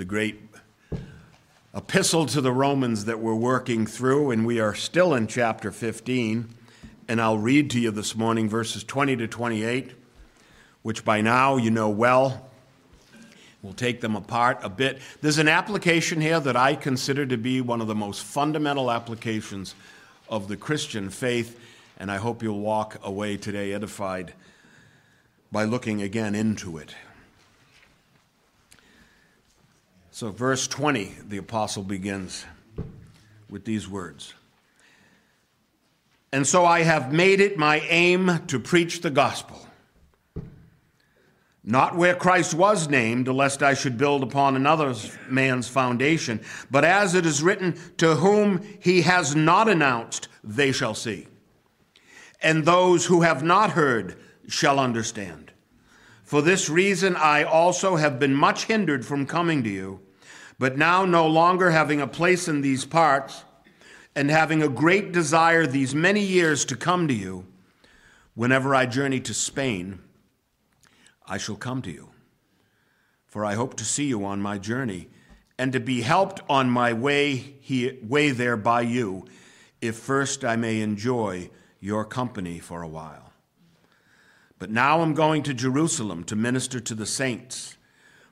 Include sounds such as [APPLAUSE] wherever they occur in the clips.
the great epistle to the Romans that we're working through, and we are still in chapter 15. And I'll read to you this morning verses 20 to 28, which by now you know well. We'll take them apart a bit. There's an application here that I consider to be one of the most fundamental applications of the Christian faith, and I hope you'll walk away today edified by looking again into it. So, verse 20, the apostle begins with these words And so I have made it my aim to preach the gospel, not where Christ was named, lest I should build upon another man's foundation, but as it is written, To whom he has not announced, they shall see. And those who have not heard shall understand. For this reason, I also have been much hindered from coming to you. But now, no longer having a place in these parts, and having a great desire these many years to come to you, whenever I journey to Spain, I shall come to you. For I hope to see you on my journey, and to be helped on my way, way there by you, if first I may enjoy your company for a while. But now I'm going to Jerusalem to minister to the saints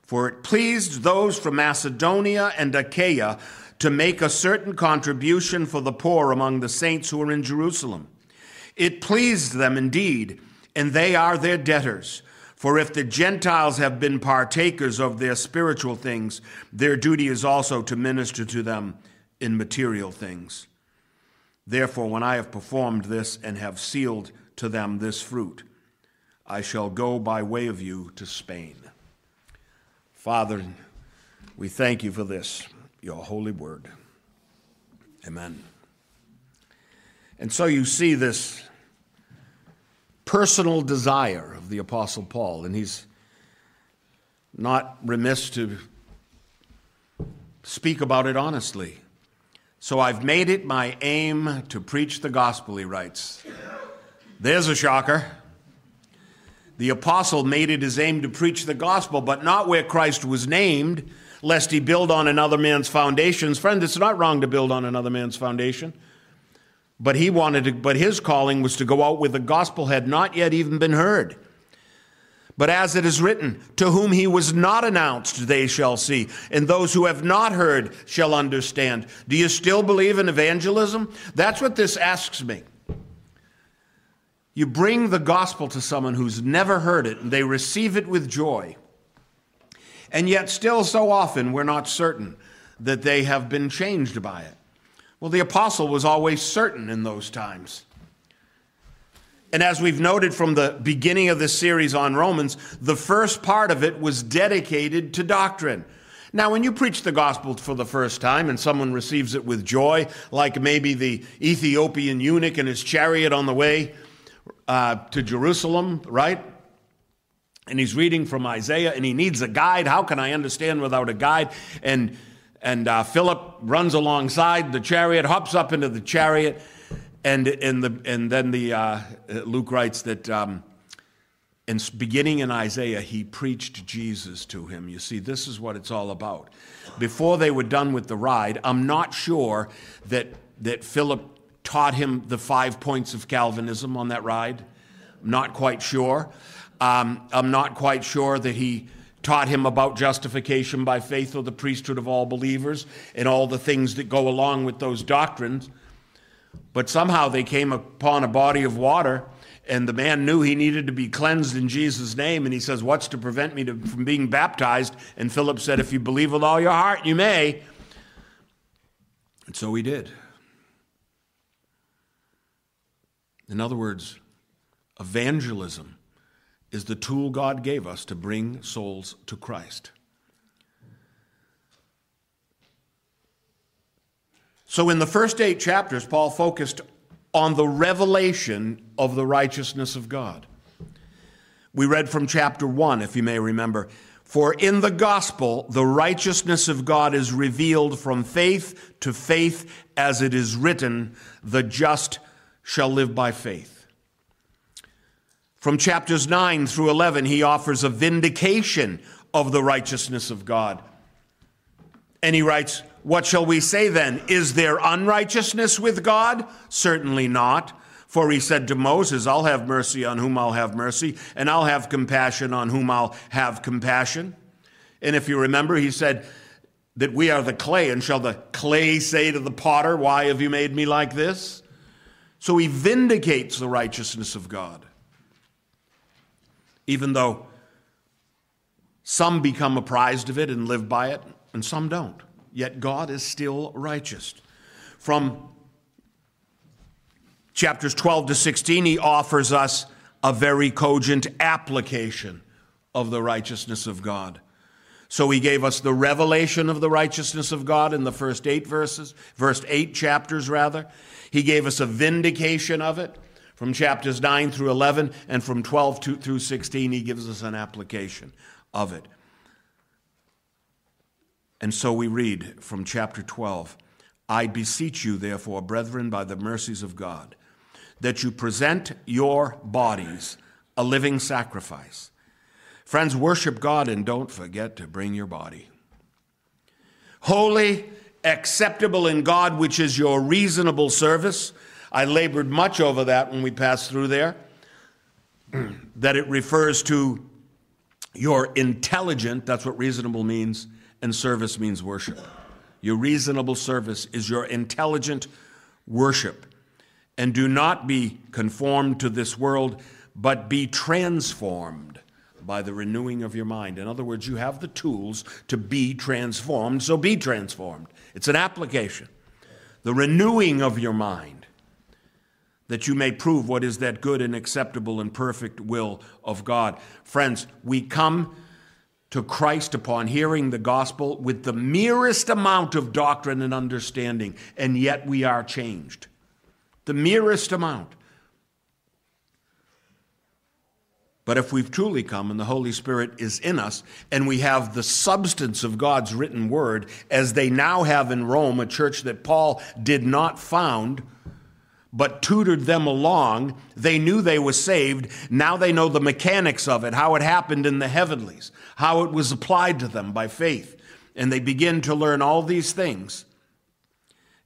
for it pleased those from Macedonia and Achaia to make a certain contribution for the poor among the saints who are in Jerusalem. It pleased them indeed, and they are their debtors. For if the Gentiles have been partakers of their spiritual things, their duty is also to minister to them in material things. Therefore, when I have performed this and have sealed to them this fruit, I shall go by way of you to Spain. Father, we thank you for this, your holy word. Amen. And so you see this personal desire of the Apostle Paul, and he's not remiss to speak about it honestly. So I've made it my aim to preach the gospel, he writes. There's a shocker. The apostle made it his aim to preach the gospel, but not where Christ was named, lest he build on another man's foundations. Friend, it's not wrong to build on another man's foundation. But he wanted to, but his calling was to go out where the gospel had not yet even been heard. But as it is written, to whom he was not announced, they shall see, and those who have not heard shall understand. Do you still believe in evangelism? That's what this asks me. You bring the gospel to someone who's never heard it, and they receive it with joy. And yet, still, so often, we're not certain that they have been changed by it. Well, the apostle was always certain in those times. And as we've noted from the beginning of this series on Romans, the first part of it was dedicated to doctrine. Now, when you preach the gospel for the first time and someone receives it with joy, like maybe the Ethiopian eunuch in his chariot on the way uh, to Jerusalem, right? And he's reading from Isaiah and he needs a guide. How can I understand without a guide? And, and uh, Philip runs alongside the chariot, hops up into the chariot, and, and, the, and then the, uh, Luke writes that um, in, beginning in Isaiah, he preached Jesus to him. You see, this is what it's all about. Before they were done with the ride, I'm not sure that, that Philip taught him the five points of Calvinism on that ride. I'm not quite sure. Um, I'm not quite sure that he taught him about justification by faith or the priesthood of all believers and all the things that go along with those doctrines. But somehow they came upon a body of water, and the man knew he needed to be cleansed in Jesus' name. And he says, What's to prevent me to, from being baptized? And Philip said, If you believe with all your heart, you may. And so he did. In other words, evangelism is the tool God gave us to bring souls to Christ. So, in the first eight chapters, Paul focused on the revelation of the righteousness of God. We read from chapter 1, if you may remember. For in the gospel, the righteousness of God is revealed from faith to faith, as it is written, the just shall live by faith. From chapters 9 through 11, he offers a vindication of the righteousness of God. And he writes, What shall we say then? Is there unrighteousness with God? Certainly not. For he said to Moses, I'll have mercy on whom I'll have mercy, and I'll have compassion on whom I'll have compassion. And if you remember, he said that we are the clay, and shall the clay say to the potter, Why have you made me like this? So he vindicates the righteousness of God. Even though some become apprised of it and live by it, and some don't. Yet God is still righteous. From chapters 12 to 16, he offers us a very cogent application of the righteousness of God. So he gave us the revelation of the righteousness of God in the first eight verses, first eight chapters rather. He gave us a vindication of it from chapters 9 through 11, and from 12 to, through 16, he gives us an application of it. And so we read from chapter 12 I beseech you, therefore, brethren, by the mercies of God, that you present your bodies a living sacrifice. Friends, worship God and don't forget to bring your body. Holy, acceptable in God, which is your reasonable service. I labored much over that when we passed through there, [CLEARS THROAT] that it refers to your intelligent, that's what reasonable means, and service means worship. Your reasonable service is your intelligent worship. And do not be conformed to this world, but be transformed by the renewing of your mind. In other words, you have the tools to be transformed, so be transformed. It's an application. The renewing of your mind, that you may prove what is that good and acceptable and perfect will of God. Friends, we come to Christ upon hearing the gospel with the merest amount of doctrine and understanding, and yet we are changed. The merest amount. But if we've truly come and the Holy Spirit is in us, and we have the substance of God's written word, as they now have in Rome, a church that Paul did not found, but tutored them along. They knew they were saved. Now they know the mechanics of it, how it happened in the heavenlies, how it was applied to them by faith. And they begin to learn all these things.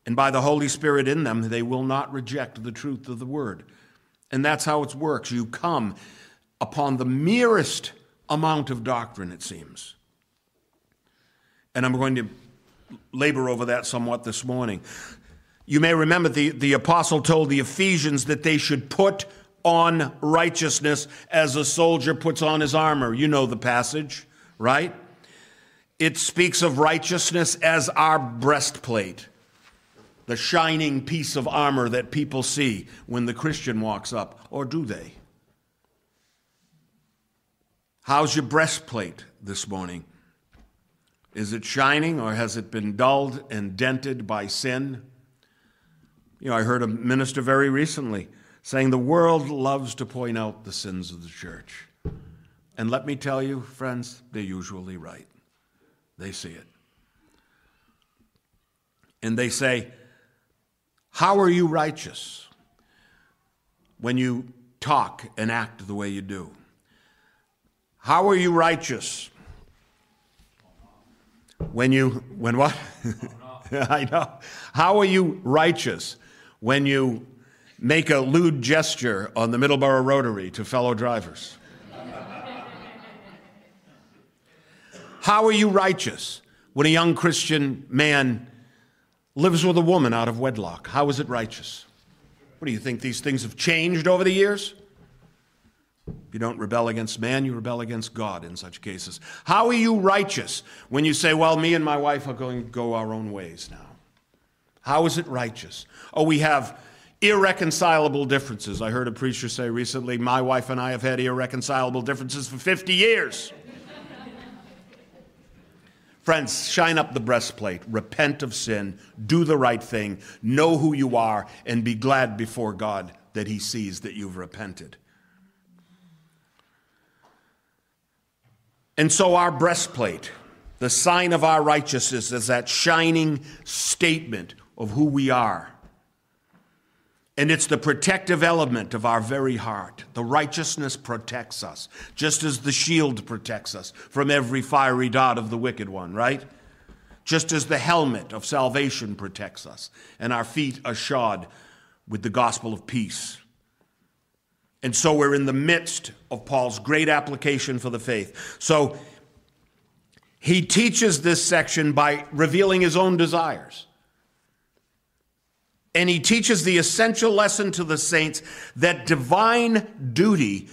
And by the Holy Spirit in them, they will not reject the truth of the word. And that's how it works. You come upon the merest amount of doctrine, it seems. And I'm going to labor over that somewhat this morning. You may remember the, the apostle told the Ephesians that they should put on righteousness as a soldier puts on his armor. You know the passage, right? It speaks of righteousness as our breastplate, the shining piece of armor that people see when the Christian walks up, or do they? How's your breastplate this morning? Is it shining or has it been dulled and dented by sin? You know, I heard a minister very recently saying the world loves to point out the sins of the church. And let me tell you, friends, they're usually right. They see it. And they say, How are you righteous when you talk and act the way you do? How are you righteous when you, when what? [LAUGHS] I know. How are you righteous when you make a lewd gesture on the Middleborough Rotary to fellow drivers? How are you righteous when a young Christian man lives with a woman out of wedlock? How is it righteous? What do you think? These things have changed over the years? If you don't rebel against man, you rebel against God in such cases. How are you righteous when you say, Well, me and my wife are going to go our own ways now? How is it righteous? Oh, we have irreconcilable differences. I heard a preacher say recently, My wife and I have had irreconcilable differences for 50 years. [LAUGHS] Friends, shine up the breastplate, repent of sin, do the right thing, know who you are, and be glad before God that He sees that you've repented. And so, our breastplate, the sign of our righteousness, is that shining statement of who we are. And it's the protective element of our very heart. The righteousness protects us, just as the shield protects us from every fiery dart of the wicked one, right? just as the helmet of salvation protects us, and our feet are shod with the gospel of peace. And so we're in the midst of Paul's great application for the faith. So he teaches this section by revealing his own desires. And he teaches the essential lesson to the saints that divine duty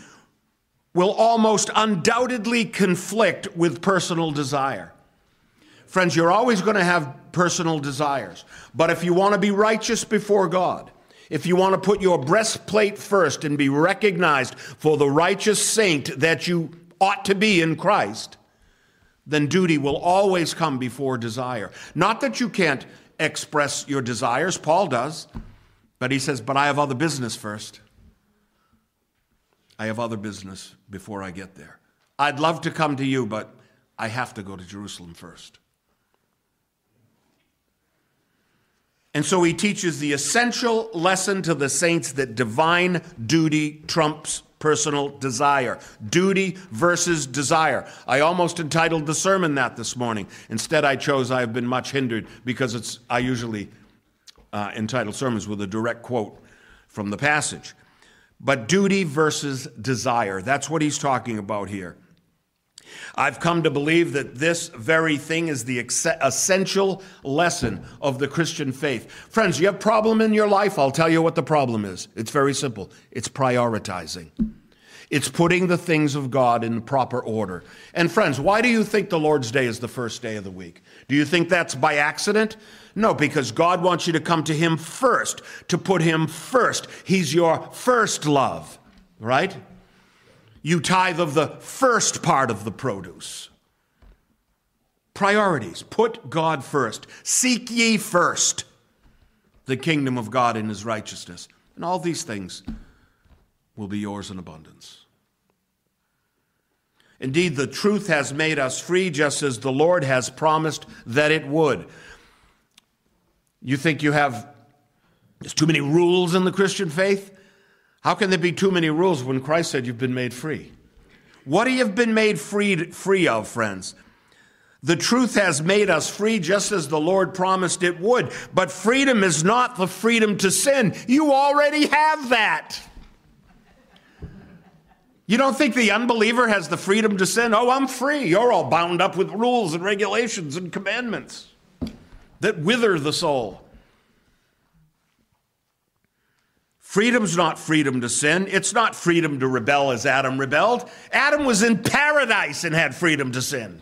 will almost undoubtedly conflict with personal desire. Friends, you're always going to have personal desires. But if you want to be righteous before God, if you want to put your breastplate first and be recognized for the righteous saint that you ought to be in Christ, then duty will always come before desire. Not that you can't express your desires, Paul does, but he says, But I have other business first. I have other business before I get there. I'd love to come to you, but I have to go to Jerusalem first. And so he teaches the essential lesson to the saints that divine duty trumps personal desire. Duty versus desire. I almost entitled the sermon that this morning. Instead, I chose I have been much hindered because it's I usually uh, entitle sermons with a direct quote from the passage. But duty versus desire, that's what he's talking about here. I've come to believe that this very thing is the essential lesson of the Christian faith. Friends, you have a problem in your life, I'll tell you what the problem is. It's very simple. It's prioritizing. It's putting the things of God in proper order. And friends, why do you think the Lord's Day is the first day of the week? Do you think that's by accident? No, because God wants you to come to Him first, to put Him first. He's your first love, right? You tithe of the first part of the produce. Priorities. Put God first. Seek ye first the kingdom of God and His righteousness. And all these things will be yours in abundance. Indeed, the truth has made us free just as the Lord has promised that it would. You think you have there's too many rules in the Christian faith? How can there be too many rules when Christ said you've been made free? What do you have been made free, free of, friends? The truth has made us free just as the Lord promised it would. But freedom is not the freedom to sin. You already have that. You don't think the unbeliever has the freedom to sin? Oh, I'm free. You're all bound up with rules and regulations and commandments that wither the soul. Freedom's not freedom to sin. It's not freedom to rebel as Adam rebelled. Adam was in paradise and had freedom to sin.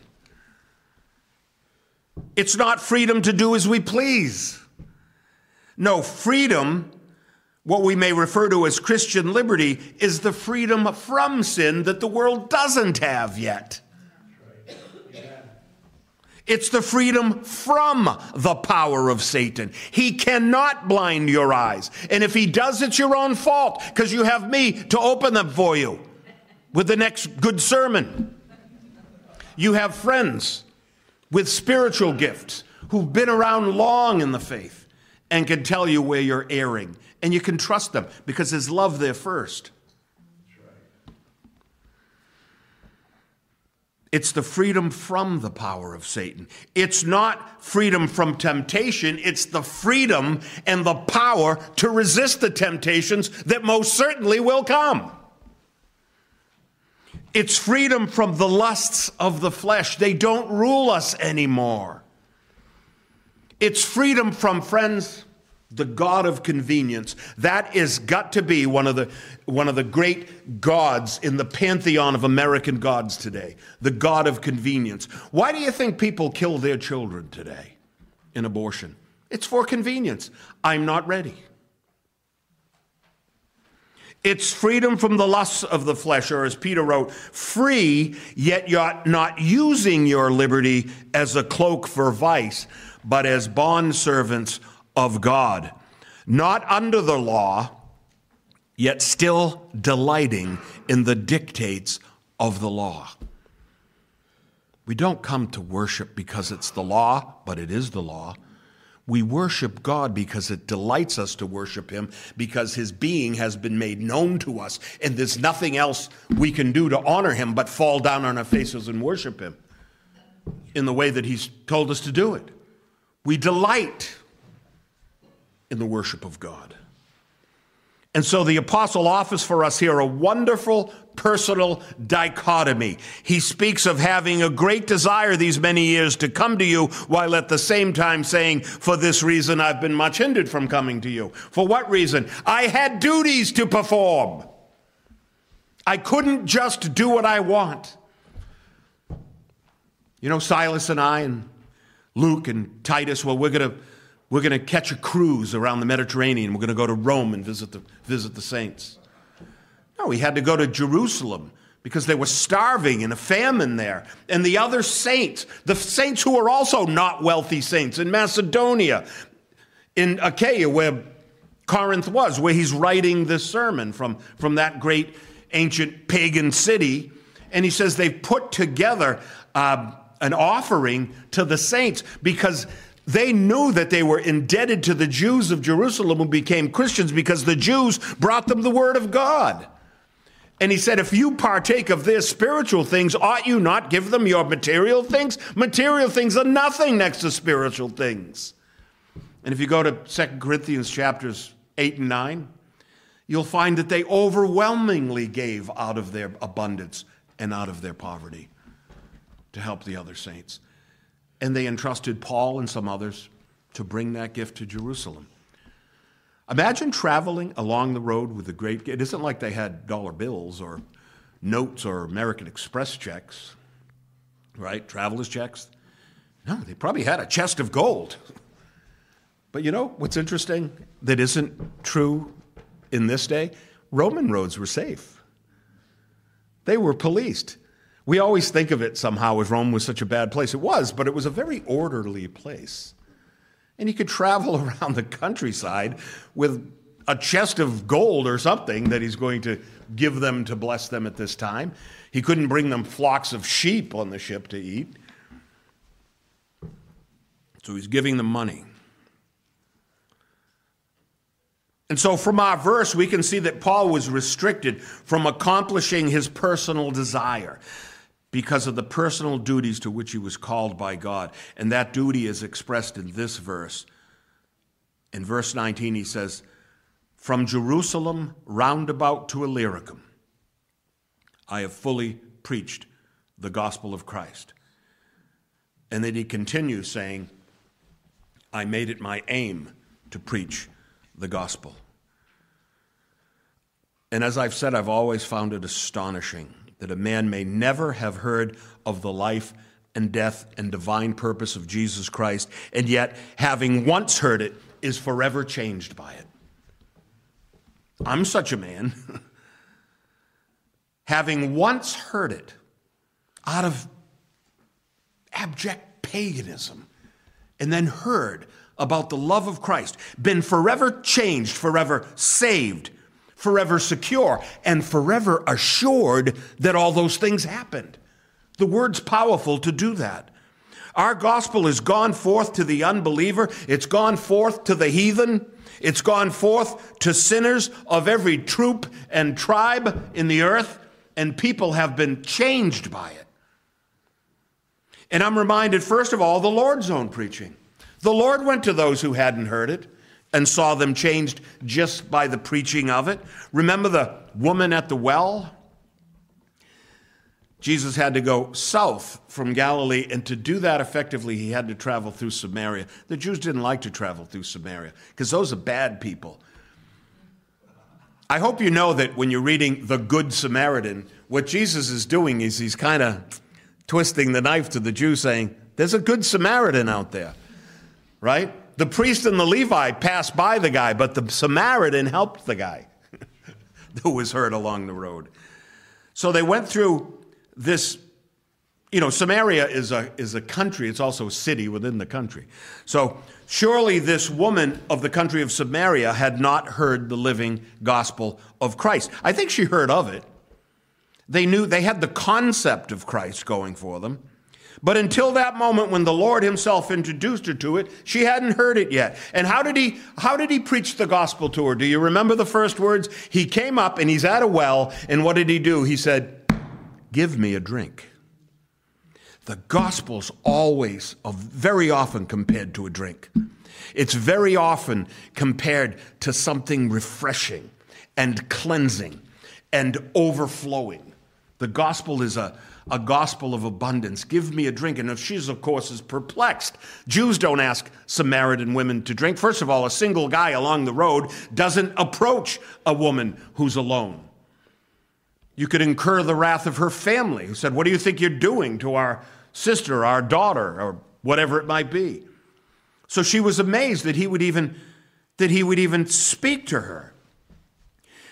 It's not freedom to do as we please. No, freedom, what we may refer to as Christian liberty, is the freedom from sin that the world doesn't have yet. It's the freedom from the power of Satan. He cannot blind your eyes. And if he does, it's your own fault because you have me to open them for you with the next good sermon. You have friends with spiritual gifts who've been around long in the faith and can tell you where you're erring. And you can trust them because there's love there first. It's the freedom from the power of Satan. It's not freedom from temptation, it's the freedom and the power to resist the temptations that most certainly will come. It's freedom from the lusts of the flesh. They don't rule us anymore. It's freedom from, friends, the God of convenience. That is got to be one of the one of the great gods in the pantheon of American gods today. The God of convenience. Why do you think people kill their children today in abortion? It's for convenience. I'm not ready. It's freedom from the lusts of the flesh, or as Peter wrote, free, yet you're not using your liberty as a cloak for vice, but as bondservants of God, not under the law, yet still delighting in the dictates of the law. We don't come to worship because it's the law, but it is the law. We worship God because it delights us to worship Him, because His being has been made known to us, and there's nothing else we can do to honor Him but fall down on our faces and worship Him in the way that He's told us to do it. We delight in the worship of God. And so the apostle offers for us here a wonderful personal dichotomy. He speaks of having a great desire these many years to come to you, while at the same time saying, For this reason I've been much hindered from coming to you. For what reason? I had duties to perform. I couldn't just do what I want. You know, Silas and I and Luke and Titus, well, we're going to we're going to catch a cruise around the Mediterranean. We're going to go to Rome and visit the, visit the saints. No, he had to go to Jerusalem because they were starving in a famine there. And the other saints, the saints who were also not wealthy saints in Macedonia, in Achaia, where Corinth was, where he's writing this sermon from, from that great ancient pagan city. And he says they've put together uh, an offering to the saints because they knew that they were indebted to the Jews of Jerusalem who became Christians because the Jews brought them the word of God. And he said, If you partake of their spiritual things, ought you not give them your material things? Material things are nothing next to spiritual things. And if you go to 2 Corinthians chapters 8 and 9, you'll find that they overwhelmingly gave out of their abundance and out of their poverty to help the other saints. And they entrusted Paul and some others to bring that gift to Jerusalem. Imagine traveling along the road with a great It isn't like they had dollar bills or notes or American Express checks, right? Traveler's checks. No, they probably had a chest of gold. But you know what's interesting that isn't true in this day? Roman roads were safe, they were policed. We always think of it somehow as Rome was such a bad place. It was, but it was a very orderly place. And he could travel [LAUGHS] around the countryside with a chest of gold or something that he's going to give them to bless them at this time. He couldn't bring them flocks of sheep on the ship to eat. So he's giving them money. And so, from our verse, we can see that Paul was restricted from accomplishing his personal desire because of the personal duties to which he was called by God. And that duty is expressed in this verse. In verse 19, he says, From Jerusalem round about to Illyricum, I have fully preached the gospel of Christ. And then he continues saying, I made it my aim to preach the gospel. And as I've said, I've always found it astonishing that a man may never have heard of the life and death and divine purpose of Jesus Christ, and yet, having once heard it, is forever changed by it. I'm such a man. [LAUGHS] having once heard it out of abject paganism, and then heard about the love of Christ, been forever changed, forever saved, forever secure, and forever assured that all those things happened. The word's powerful to do that. Our gospel has gone forth to the unbeliever, it's gone forth to the heathen, it's gone forth to sinners of every troop and tribe in the earth, and people have been changed by it. And I'm reminded, first of all, the Lord's own preaching. The Lord went to those who hadn't heard it and saw them changed just by the preaching of it. Remember the woman at the well? Jesus had to go south from Galilee, and to do that effectively, he had to travel through Samaria. The Jews didn't like to travel through Samaria because those are bad people. I hope you know that when you're reading The Good Samaritan, what Jesus is doing is he's kind of twisting the knife to the Jew, saying, There's a good Samaritan out there, right? The priest and the Levite passed by the guy, but the Samaritan helped the guy [LAUGHS] who was hurt along the road. So they went through this. You know, Samaria is a, is a country, it's also a city within the country. So surely this woman of the country of Samaria had not heard the living gospel of Christ. I think she heard of it. They knew they had the concept of Christ going for them. But until that moment when the Lord himself introduced her to it, she hadn't heard it yet. And how did he how did he preach the gospel to her? Do you remember the first words? He came up and he's at a well, and what did he do? He said, "Give me a drink." The gospel's always, very often compared to a drink. It's very often compared to something refreshing and cleansing and overflowing. The gospel is a, a gospel of abundance. Give me a drink. And if she's, of course, is perplexed, Jews don't ask Samaritan women to drink. First of all, a single guy along the road doesn't approach a woman who's alone. You could incur the wrath of her family, who said, What do you think you're doing to our sister, our daughter, or whatever it might be? So she was amazed that he would even that he would even speak to her.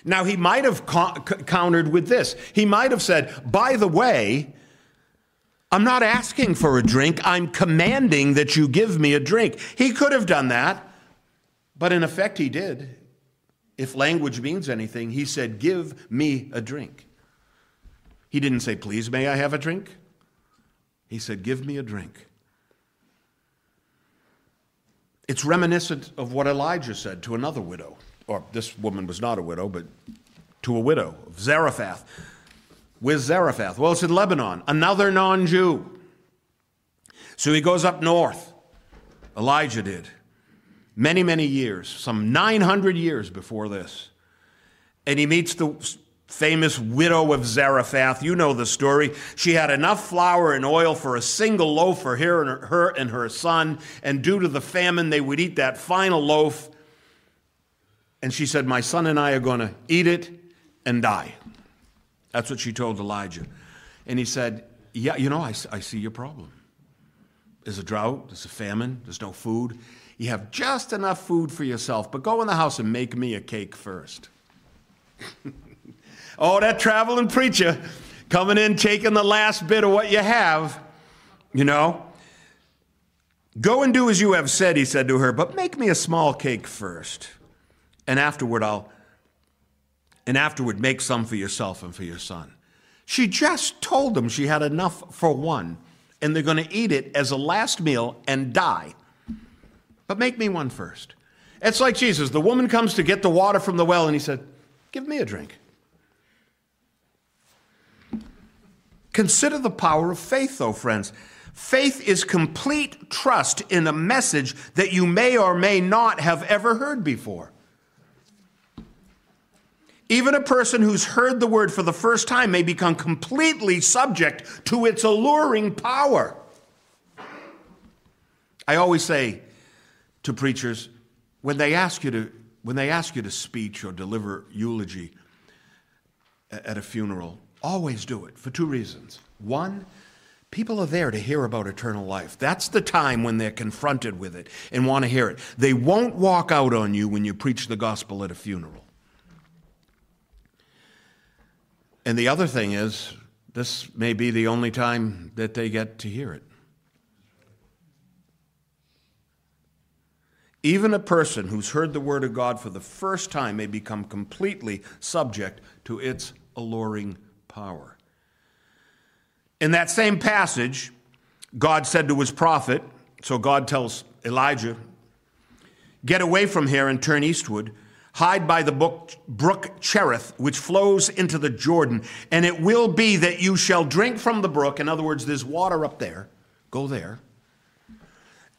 Now, he might have countered with this. He might have said, By the way, I'm not asking for a drink, I'm commanding that you give me a drink. He could have done that, but in effect, he did. If language means anything, he said, Give me a drink. He didn't say, Please, may I have a drink? He said, Give me a drink. It's reminiscent of what Elijah said to another widow or this woman was not a widow, but to a widow of Zarephath. With Zarephath? Well, it's in Lebanon, another non Jew. So he goes up north. Elijah did. Many, many years, some 900 years before this. And he meets the famous widow of Zarephath. You know the story. She had enough flour and oil for a single loaf for her and her, her and her son. And due to the famine, they would eat that final loaf and she said, My son and I are going to eat it and die. That's what she told Elijah. And he said, Yeah, you know, I, I see your problem. There's a drought, there's a famine, there's no food. You have just enough food for yourself, but go in the house and make me a cake first. [LAUGHS] oh, that traveling preacher coming in, taking the last bit of what you have, you know. Go and do as you have said, he said to her, but make me a small cake first and afterward I'll and afterward make some for yourself and for your son. She just told them she had enough for one, and they're going to eat it as a last meal and die. But make me one first. It's like Jesus. The woman comes to get the water from the well, and he said, Give me a drink. Consider the power of faith, though, friends. Faith is complete trust in a message that you may or may not have ever heard before. Even a person who's heard the word for the first time may become completely subject to its alluring power. I always say to preachers when they ask you to when they ask you to speech or deliver eulogy at a funeral, always do it for two reasons. One, people are there to hear about eternal life. That's the time when they're confronted with it and want to hear it. They won't walk out on you when you preach the gospel at a funeral. And the other thing is, this may be the only time that they get to hear it. Even a person who's heard the Word of God for the first time may become completely subject to its alluring power. In that same passage, God said to his prophet, so God tells Elijah, Get away from here and turn eastward hide by the brook Cherith, which flows into the Jordan, and it will be that you shall drink from the brook. In other words, there's water up there. Go there.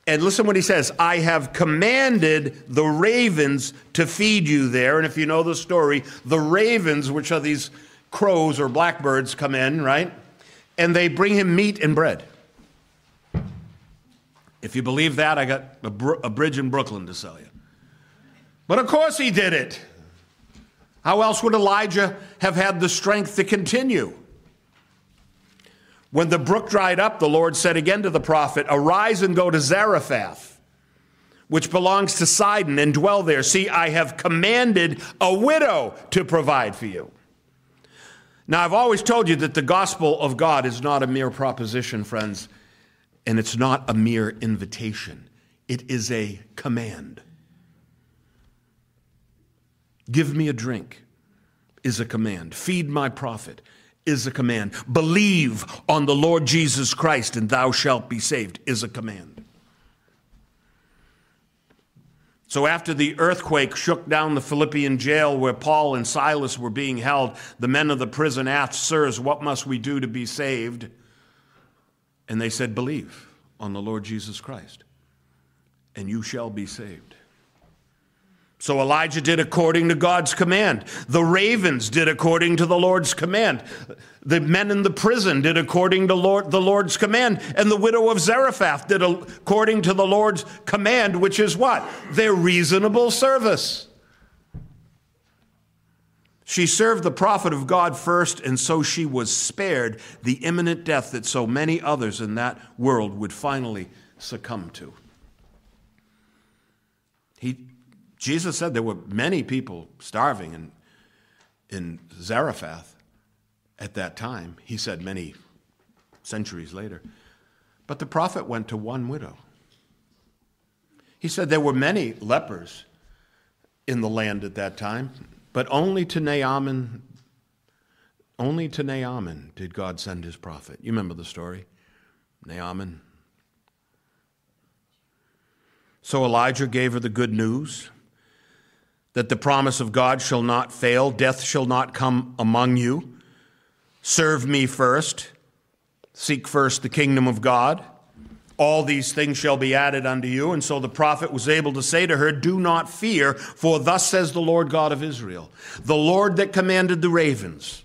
And listen what he says I have commanded the ravens to feed you there. And if you know the story, the ravens, which are these crows or blackbirds, come in, right? And they bring him meat and bread. If you believe that, I got a, br- a bridge in Brooklyn to sell you. But of course he did it. How else would Elijah have had the strength to continue? When the brook dried up, the Lord said again to the prophet, Arise and go to Zarephath, which belongs to Sidon, and dwell there. See, I have commanded a widow to provide for you. Now, I've always told you that the gospel of God is not a mere proposition, friends, and it's not a mere invitation, it is a command. Give me a drink is a command. Feed my prophet is a command. Believe on the Lord Jesus Christ and thou shalt be saved is a command. So, after the earthquake shook down the Philippian jail where Paul and Silas were being held, the men of the prison asked, Sirs, what must we do to be saved? And they said, Believe on the Lord Jesus Christ, and you shall be saved. So Elijah did according to God's command. The ravens did according to the Lord's command. The men in the prison did according to Lord, the Lord's command. And the widow of Zarephath did according to the Lord's command, which is what? Their reasonable service. She served the prophet of God first, and so she was spared the imminent death that so many others in that world would finally succumb to. He, Jesus said there were many people starving in, in Zarephath at that time. He said many centuries later. But the prophet went to one widow. He said there were many lepers in the land at that time, but only to Naaman, only to Naaman did God send his prophet. You remember the story? Naaman. So Elijah gave her the good news that the promise of God shall not fail, death shall not come among you. Serve me first, seek first the kingdom of God. All these things shall be added unto you. And so the prophet was able to say to her, Do not fear, for thus says the Lord God of Israel, the Lord that commanded the ravens,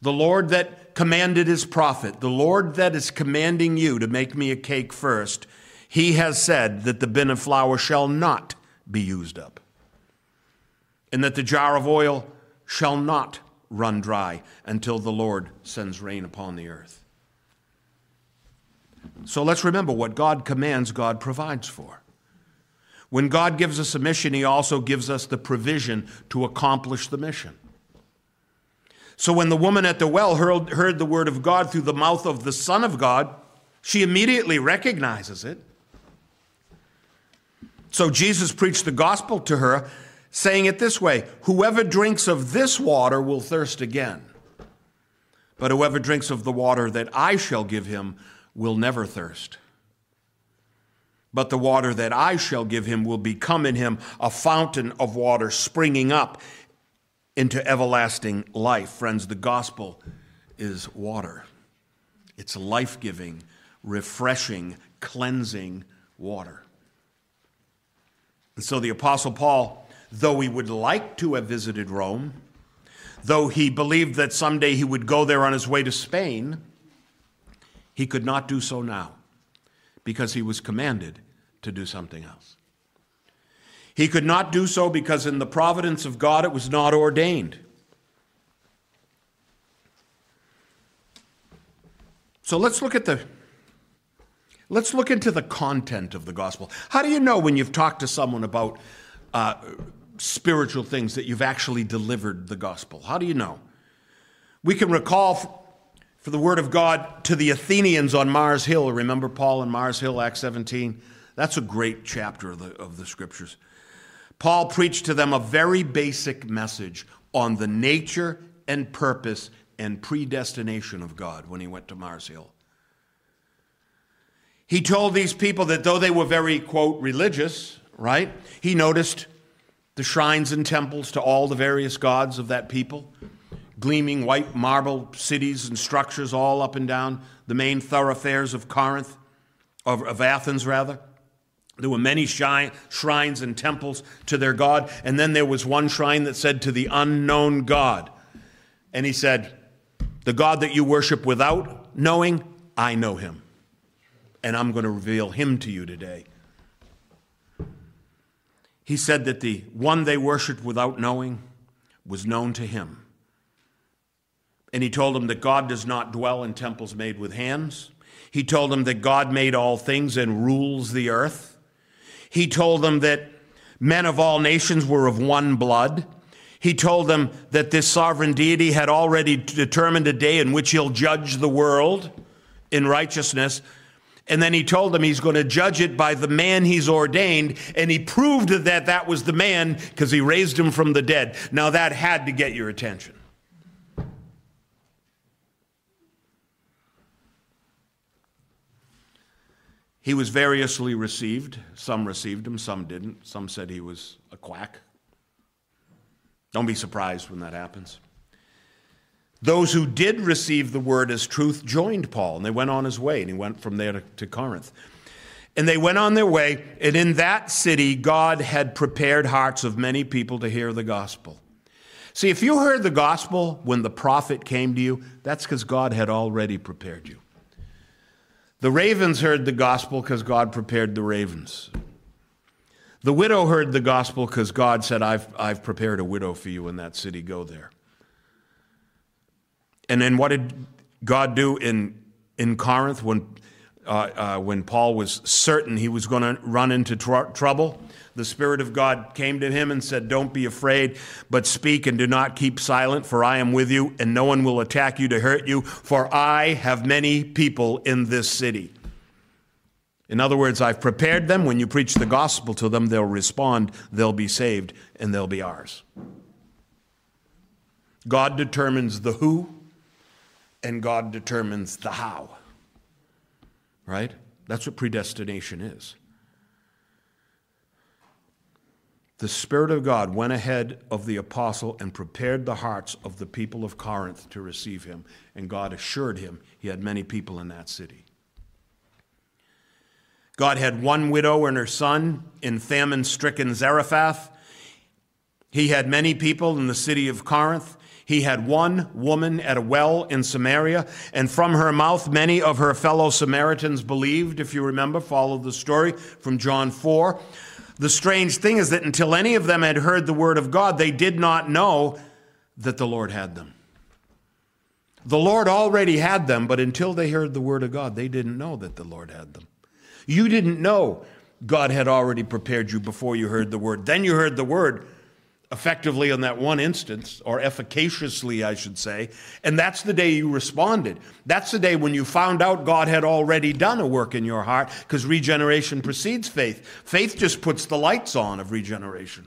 the Lord that commanded his prophet, the Lord that is commanding you to make me a cake first, he has said that the bin of flour shall not be used up and that the jar of oil shall not run dry until the Lord sends rain upon the earth. So let's remember what God commands, God provides for. When God gives us a mission, He also gives us the provision to accomplish the mission. So when the woman at the well heard, the word of God through the mouth of the Son of God, she immediately recognizes it. So Jesus preached the gospel to her saying it this way Whoever drinks of this water will thirst again. But whoever drinks of the water that I shall give him will never thirst. But the water that I shall give him will become in him a fountain of water springing up into everlasting life. Friends, the gospel is water, it's life giving, refreshing, cleansing water. And so the Apostle Paul though he would like to have visited Rome, though he believed that someday he would go there on his way to Spain, he could not do so now because he was commanded to do something else. He could not do so because in the providence of God it was not ordained. So let's look at the let's look into the content of the gospel. How do you know when you've talked to someone about uh, spiritual things that you've actually delivered the gospel? How do you know? We can recall for the word of God to the Athenians on Mars Hill. Remember Paul on Mars Hill, Acts 17? That's a great chapter of the, of the scriptures. Paul preached to them a very basic message on the nature and purpose and predestination of God when he went to Mars Hill. He told these people that though they were very, quote, religious, right, he noticed the shrines and temples to all the various gods of that people, gleaming white marble cities and structures all up and down the main thoroughfares of Corinth, of, of Athens rather. There were many shrines and temples to their God, and then there was one shrine that said to the unknown God. And he said, The God that you worship without knowing, I know him. And I'm going to reveal him to you today he said that the one they worshiped without knowing was known to him. And he told them that God does not dwell in temples made with hands. He told them that God made all things and rules the earth. He told them that men of all nations were of one blood. He told them that this sovereign deity had already determined a day in which he'll judge the world in righteousness and then he told them he's going to judge it by the man he's ordained. And he proved that that was the man because he raised him from the dead. Now that had to get your attention. He was variously received. Some received him, some didn't. Some said he was a quack. Don't be surprised when that happens. Those who did receive the word as truth joined Paul, and they went on his way, and he went from there to, Corinth. And they went on their way, and in that city, God had prepared hearts of many people to hear the gospel. See, if you heard the gospel when the prophet came to you, that's because God had already prepared you. The ravens heard the gospel because God prepared the ravens. The widow heard the gospel because God said, I've, I've prepared a widow for you in that city, go there. And then what did God do in, in Corinth when, uh, uh, when Paul was certain he was going to run into tr- trouble? The Spirit of God came to him and said, Don't be afraid, but speak and do not keep silent, for I am with you, and no one will attack you to hurt you, for I have many people in this city. In other words, I've prepared them. When you preach the gospel to them, they'll respond, they'll be saved, and they'll be ours. God determines the who, and God determines the how. Right? That's what predestination is. The Spirit of God went ahead of the apostle and prepared the hearts of the people of Corinth to receive him, and God assured him he had many people in that city. God had one widow and her son in famine stricken Zarephath. He had many people in the city of Corinth. He had one woman at a well in Samaria, and from her mouth many of her fellow Samaritans believed, if you remember, follow the story from John 4. The strange thing is that until any of them had heard the word of God, they did not know that the Lord had them. The Lord already had them, but until they heard the word of God, they didn't know that the Lord had them. You didn't know God had already prepared you before you heard the word. Then you heard the word effectively in that one instance, or efficaciously, I should say, and that's the day you responded. That's the day when you found out God had already done a work in your heart, because regeneration precedes faith. Faith just puts the lights on of regeneration.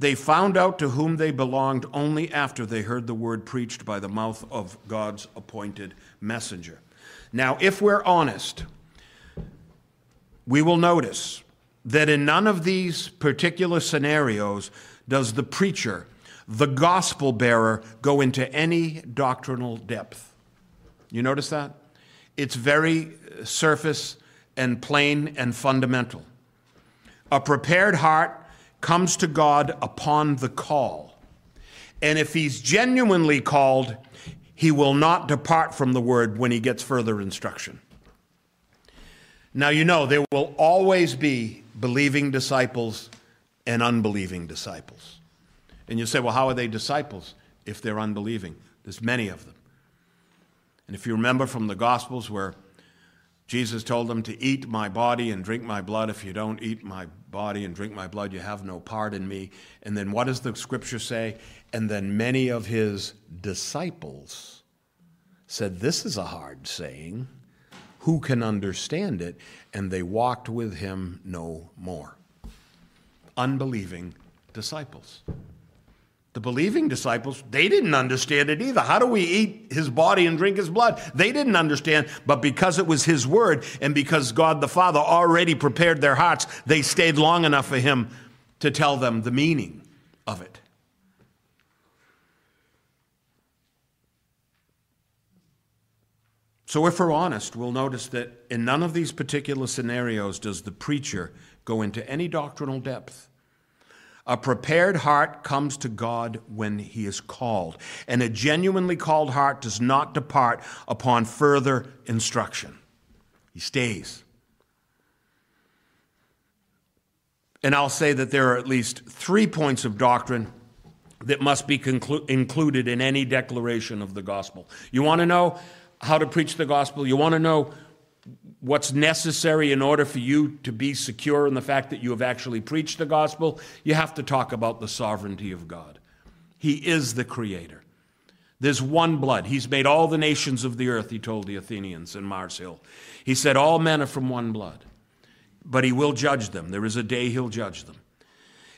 They found out to whom they belonged only after they heard the word preached by the mouth of God's appointed messenger. Now, if we're honest, we will notice that in none of these particular scenarios does the preacher, the gospel bearer, go into any doctrinal depth. You notice that? It's very uh, surface and plain and fundamental. A prepared heart comes to God upon the call. And if he's genuinely called, he will not depart from the word when he gets further instruction. Now, you know, there will always be believing disciples and unbelieving disciples. And you say, well, how are they disciples if they're unbelieving? There's many of them. And if you remember from the Gospels where Jesus told them to eat my body and drink my blood, if you don't eat my body and drink my blood, you have no part in me. And then what does the scripture say? And then many of his disciples said, This is a hard saying. Who can understand it? And they walked with him no more. Unbelieving disciples. The believing disciples, they didn't understand it either. How do we eat his body and drink his blood? They didn't understand, but because it was his word and because God the Father already prepared their hearts, they stayed long enough for him to tell them the meaning of it. So, if we're honest, we'll notice that in none of these particular scenarios does the preacher go into any doctrinal depth. A prepared heart comes to God when he is called, and a genuinely called heart does not depart upon further instruction. He stays. And I'll say that there are at least three points of doctrine that must be conclu- included in any declaration of the gospel. You want to know how to preach the gospel? You want to know what's necessary in order for you to be secure in the fact that you have actually preached the gospel, you have to talk about the sovereignty of God. He is the creator. There's one blood. He's made all the nations of the earth, he told the Athenians in Mars Hill. He said, All men are from one blood, but he will judge them. There is a day he'll judge them.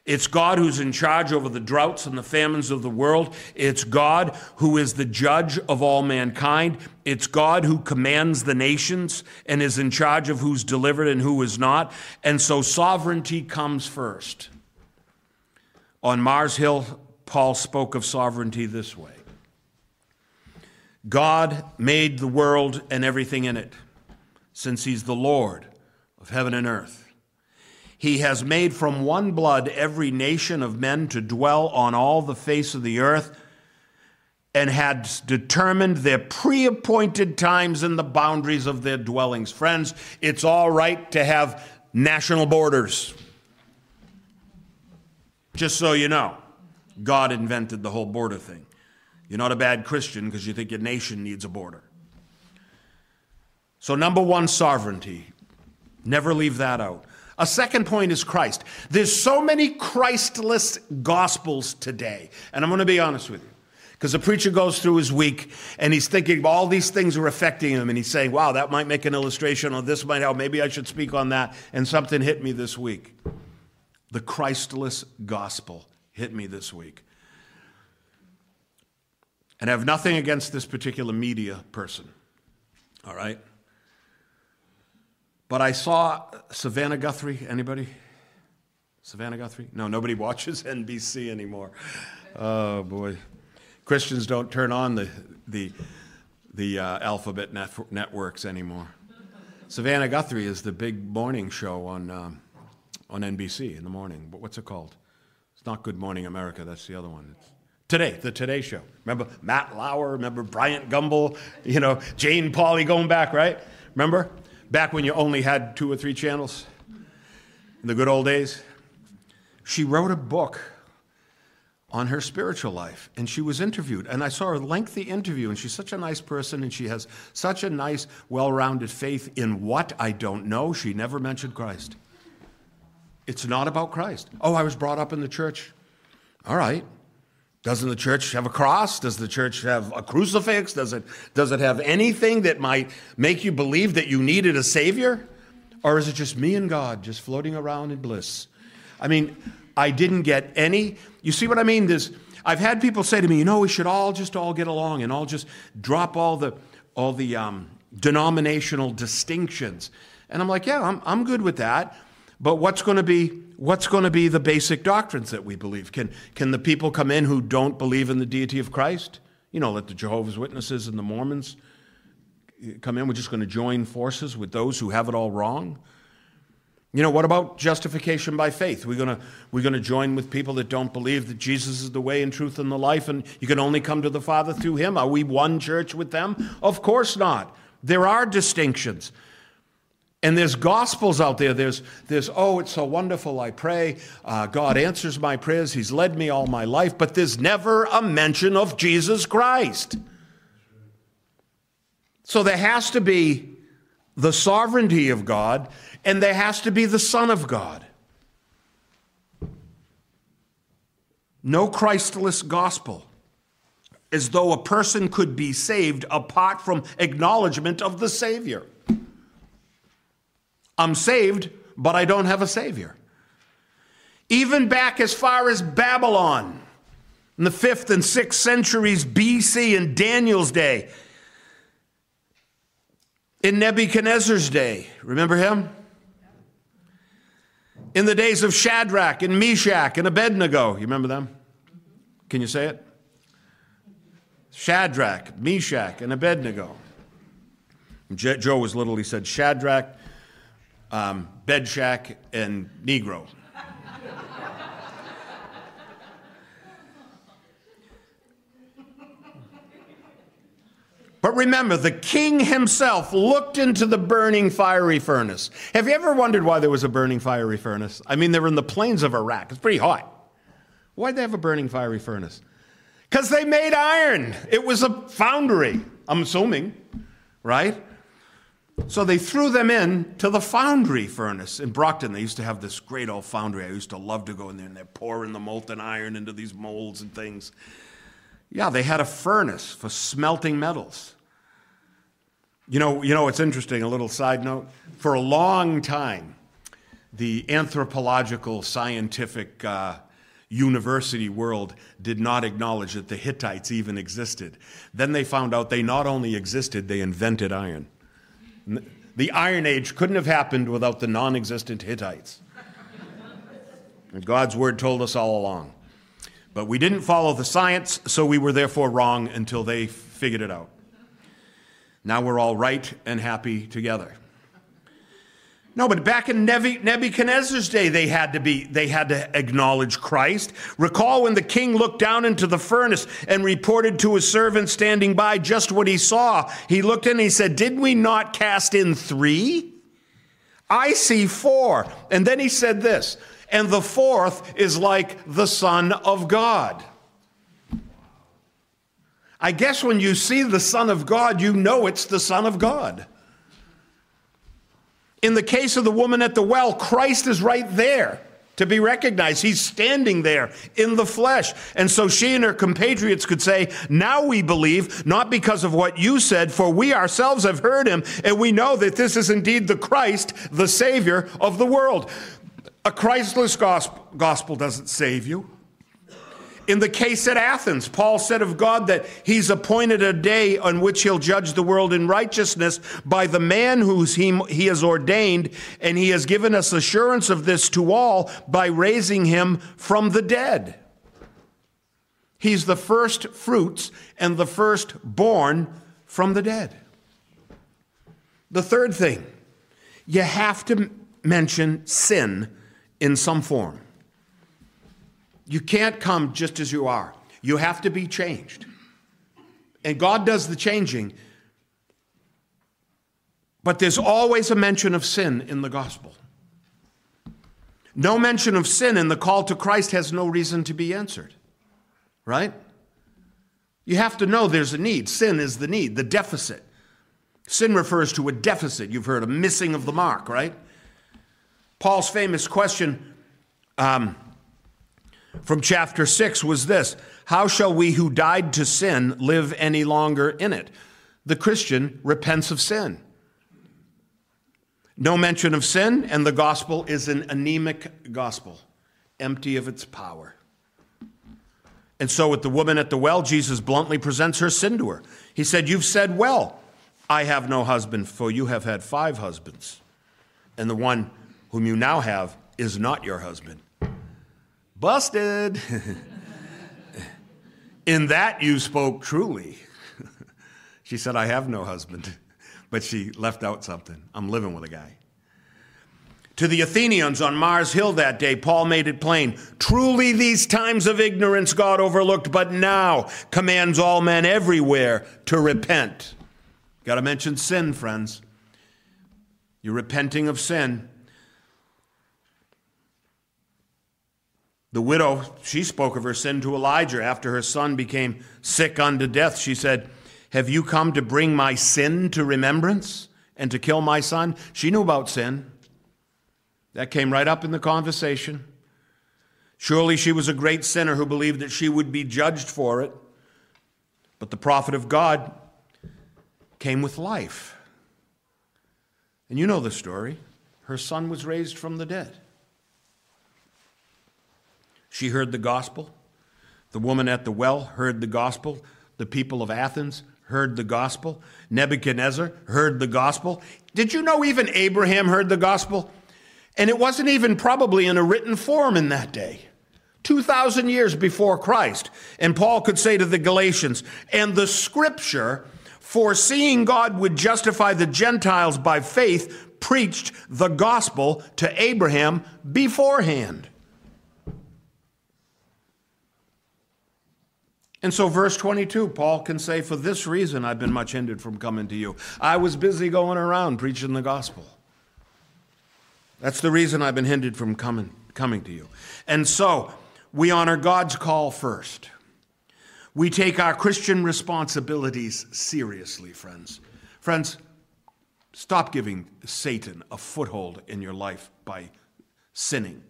It's God who's in charge over the droughts and the famines of the world. It's God who is the judge of all mankind. It's God who commands the nations and is in charge of who's delivered and who is not. And so sovereignty comes first. On Mars Hill, Paul spoke of sovereignty this way God made the world and everything in it, since He's the Lord of heaven and earth. He has made from one blood every nation of men to dwell on all the face of the earth and had determined their pre appointed times and the boundaries of their dwellings. Friends, it's all right to have national borders. Just so you know, God invented the whole border thing. You're not a bad Christian because you think your nation needs a border. So, number one, sovereignty. Never leave that out. A second point is Christ. There's so many Christless gospels today. And I'm going to be honest with you. Because the preacher goes through his week and he's thinking all these things are affecting him, and he's saying, Wow, that might make an illustration, or this might help. Maybe I should speak on that. And something hit me this week. The Christless gospel hit me this week. And I have nothing against this particular media person, all right? But I saw Savannah Guthrie. Anybody? Savannah Guthrie? No, nobody [LAUGHS] watches NBC anymore. Oh, boy. Christians don't turn on the, the, the uh, alphabet net, networks anymore. Savannah Guthrie is the big morning show on, um, on NBC in the morning. But what's it called? It's not Good Morning America, that's the other one. It's Today, the Today Show. Remember Matt Lauer, remember Bryant Gumbel, you know, Jane Pauley going back, right? Remember? Back when you only had two or three channels in the good old days. She wrote a book on her spiritual life and she was interviewed. And i saw a lengthy interview and she's such a nice person and she has such a nice well-rounded faith in what i don't know. She never mentioned christ. It's not about christ. Oh i was brought up in the church. All right doesn't the church have a cross? Does the church have a crucifix? Does it, does it have anything that might make you believe that you needed a Savior? Or is it just me and God just floating around in bliss? I mean, I didn't get any. You see what I mean? There's, I've had people say to me, you know, we should all just all get along and all just drop all the, all the um, denominational distinctions. And I'm like, yeah, I'm, I'm good with that. But what's going to be what's going to be the basic doctrines that we believe? Can can the people come in who don't believe in the deity of Christ? You know, let the Jehovah's Witnesses and the Mormons come in. We're just going to join forces with those who have it all wrong. You know, what about justification by faith? We're going we're going to join with people that don't believe that Jesus is the way and truth and the life, and you can only come to the Father through Him. Are we one church with them? Of course not. There are distinctions. And there's gospels out there. There's, there's oh, it's so wonderful. I pray. Uh, God answers my prayers. He's led me all my life. But there's never a mention of Jesus Christ. So there has to be the sovereignty of God, and there has to be the Son of God. No Christless gospel, as though a person could be saved apart from acknowledgement of the Savior. I'm saved, but I don't have a Savior. Even back as far as Babylon, in the fifth and sixth centuries BC, in Daniel's day, in Nebuchadnezzar's day, remember him? In the days of Shadrach and Meshach and Abednego, you remember them? Can you say it? Shadrach, Meshach, and Abednego. Joe was little, he said Shadrach, um, bed shack, and Negro. But remember, the king himself looked into the burning fiery furnace. Have you ever wondered why there was a burning fiery furnace? I mean, they were in the plains of Iraq. It's pretty hot. Why'd they have a burning fiery furnace? Because they made iron. It was a foundry, I'm assuming, right? So they threw them in to the foundry furnace in Brockton. They used to have this great old foundry. I used to love to go in there and they're pouring the molten iron into these molds and things. Yeah, they had a furnace for smelting metals. You know, you know, it's interesting, a little side note. For a long time, the anthropological, scientific, uh, university world did not acknowledge that the Hittites even existed. Then they found out they not only existed, they invented iron. The Iron Age couldn't have happened without the non existent Hittites. And God's word told us all along. But we didn't follow the science, so we were therefore wrong until they figured it out. Now we're all right and happy together. No, but back in Nebuchadnezzar's day, they had to be, they had to acknowledge Christ. Recall when the king looked down into the furnace and reported to his servant standing by just what he saw. He looked in and he said, Did we not cast in three? I see four. And then he said this, and the fourth is like the Son of God. I guess when you see the Son of God, you know it's the Son of God. In the case of the woman at the well, Christ is right there to be recognized. He's standing there in the flesh. And so she and her compatriots could say, Now we believe, not because of what you said, for we ourselves have heard him, and we know that this is indeed the Christ, the Savior of the world. A Christless gospel, doesn't save you. In the case at Athens, Paul said of God that he's appointed a day on which he'll judge the world in righteousness by the man whose he, he has ordained, and he has given us assurance of this to all by raising him from the dead. He's the first fruits and the firstborn from the dead. The third thing, you have to mention sin in some form. You can't come just as you are. You have to be changed. And God does the changing. But there's always a mention of sin in the gospel. No mention of sin in the call to Christ has no reason to be answered. Right? You have to know there's a need. Sin is the need, the deficit. Sin refers to a deficit. You've heard a missing of the mark, right? Paul's famous question um, from chapter 6 was this How shall we who died to sin live any longer in it? The Christian repents of sin. No mention of sin, and the gospel is an anemic gospel, empty of its power. And so, with the woman at the well, Jesus bluntly presents her sin to her. He said, You've said well, I have no husband, for you have had five husbands, and the one whom you now have is not your husband. Busted. [LAUGHS] In that you spoke truly. [LAUGHS] she said, I have no husband. [LAUGHS] But she left out something. I'm living with a guy. To the Athenians on Mars Hill that day, Paul made it plain truly, these times of ignorance God overlooked, but now commands all men everywhere to repent. Got to mention sin, friends. You're repenting of sin. The widow, she spoke of her sin to Elijah after her son became sick unto death. She said, Have you come to bring my sin to remembrance and to kill my son? She knew about sin. That came right up in the conversation. Surely she was a great sinner who believed that she would be judged for it. But the prophet of God came with life. And you know the story. Her son was raised from the dead. She heard the gospel. The woman at the well heard the gospel. The people of Athens heard the gospel. Nebuchadnezzar heard the gospel. Did you know even Abraham heard the gospel? And it wasn't even probably in a written form in that day. 2,000 years before Christ. And Paul could say to the Galatians, and the scripture, foreseeing God would justify the Gentiles by faith, preached the gospel to Abraham beforehand. And so, verse 22, Paul can say, For this reason I've been much hindered from coming to you. I was busy going around preaching the gospel. That's the reason I've been hindered from coming, coming to you. And so, we honor God's call first. We take our Christian responsibilities seriously, friends. Friends, stop giving Satan a foothold in your life by sinning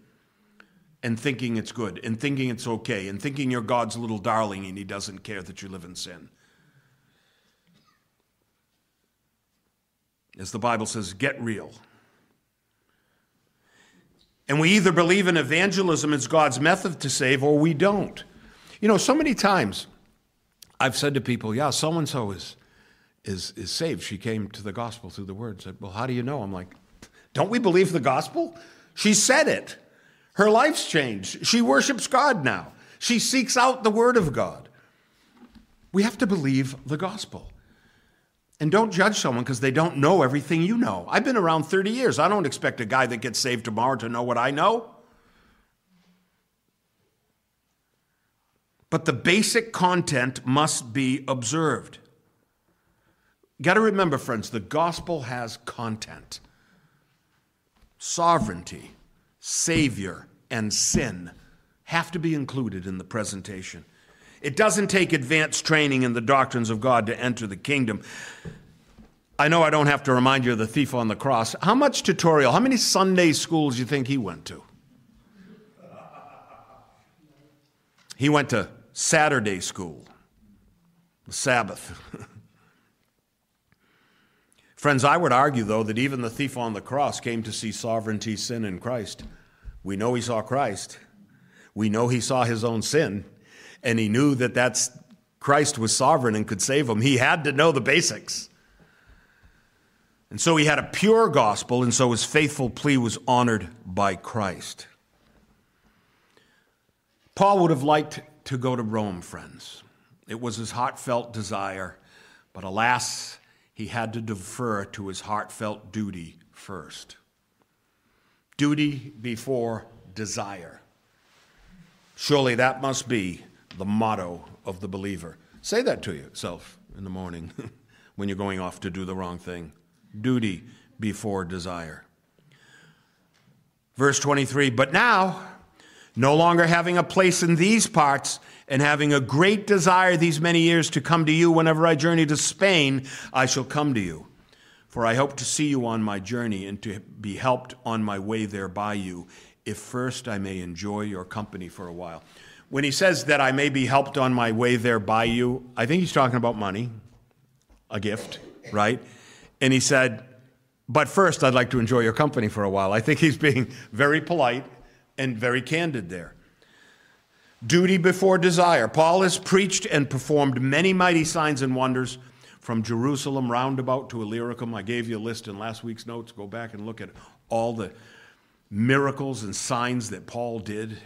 and thinking it's good and thinking it's okay and thinking you're God's little darling and he doesn't care that you live in sin. As the Bible says, get real. And we either believe in evangelism as God's method to save or we don't. You know, so many times I've said to people, yeah, so and so is is is saved. She came to the gospel through the word. Said, well, how do you know? I'm like, don't we believe the gospel? She said it. Her life's changed. She worships God now. She seeks out the Word of God. We have to believe the gospel. And don't judge someone because they don't know everything you know. I've been around 30 years. I don't expect a guy that gets saved tomorrow to know what I know. But the basic content must be observed. Got to remember, friends, the gospel has content sovereignty, Savior, and sin have to be included in the presentation. It doesn't take advanced training in the doctrines of God to enter the kingdom. I know I don't have to remind you of the thief on the cross. How much tutorial, how many Sunday schools do you think he went to? He went to Saturday school, the Sabbath. [LAUGHS] Friends, I would argue, though, that even the thief on the cross came to see sovereignty, sin in Christ. We know he saw Christ. We know he saw his own sin, and he knew that that's Christ was sovereign and could save him. He had to know the basics. And so he had a pure gospel, and so his faithful plea was honored by Christ. Paul would have liked to go to Rome, friends. It was his heartfelt desire, but alas, he had to defer to his heartfelt duty first. Duty before desire. Surely that must be the motto of the believer. Say that to yourself in the morning [LAUGHS] when you're going off to do the wrong thing. Duty before desire. Verse 23 But now, no longer having a place in these parts, and having a great desire these many years to come to you whenever I journey to Spain, I shall come to you. For I hope to see you on my journey and to be helped on my way there by you, if first I may enjoy your company for a while. When he says that I may be helped on my way there by you, I think he's talking about money, a gift, right? And he said, but first I'd like to enjoy your company for a while. I think he's being very polite and very candid there. Duty before desire. Paul has preached and performed many mighty signs and wonders from Jerusalem roundabout to Illyricum. I gave you a list in last week's notes. Go back and look at all the miracles and signs that Paul did.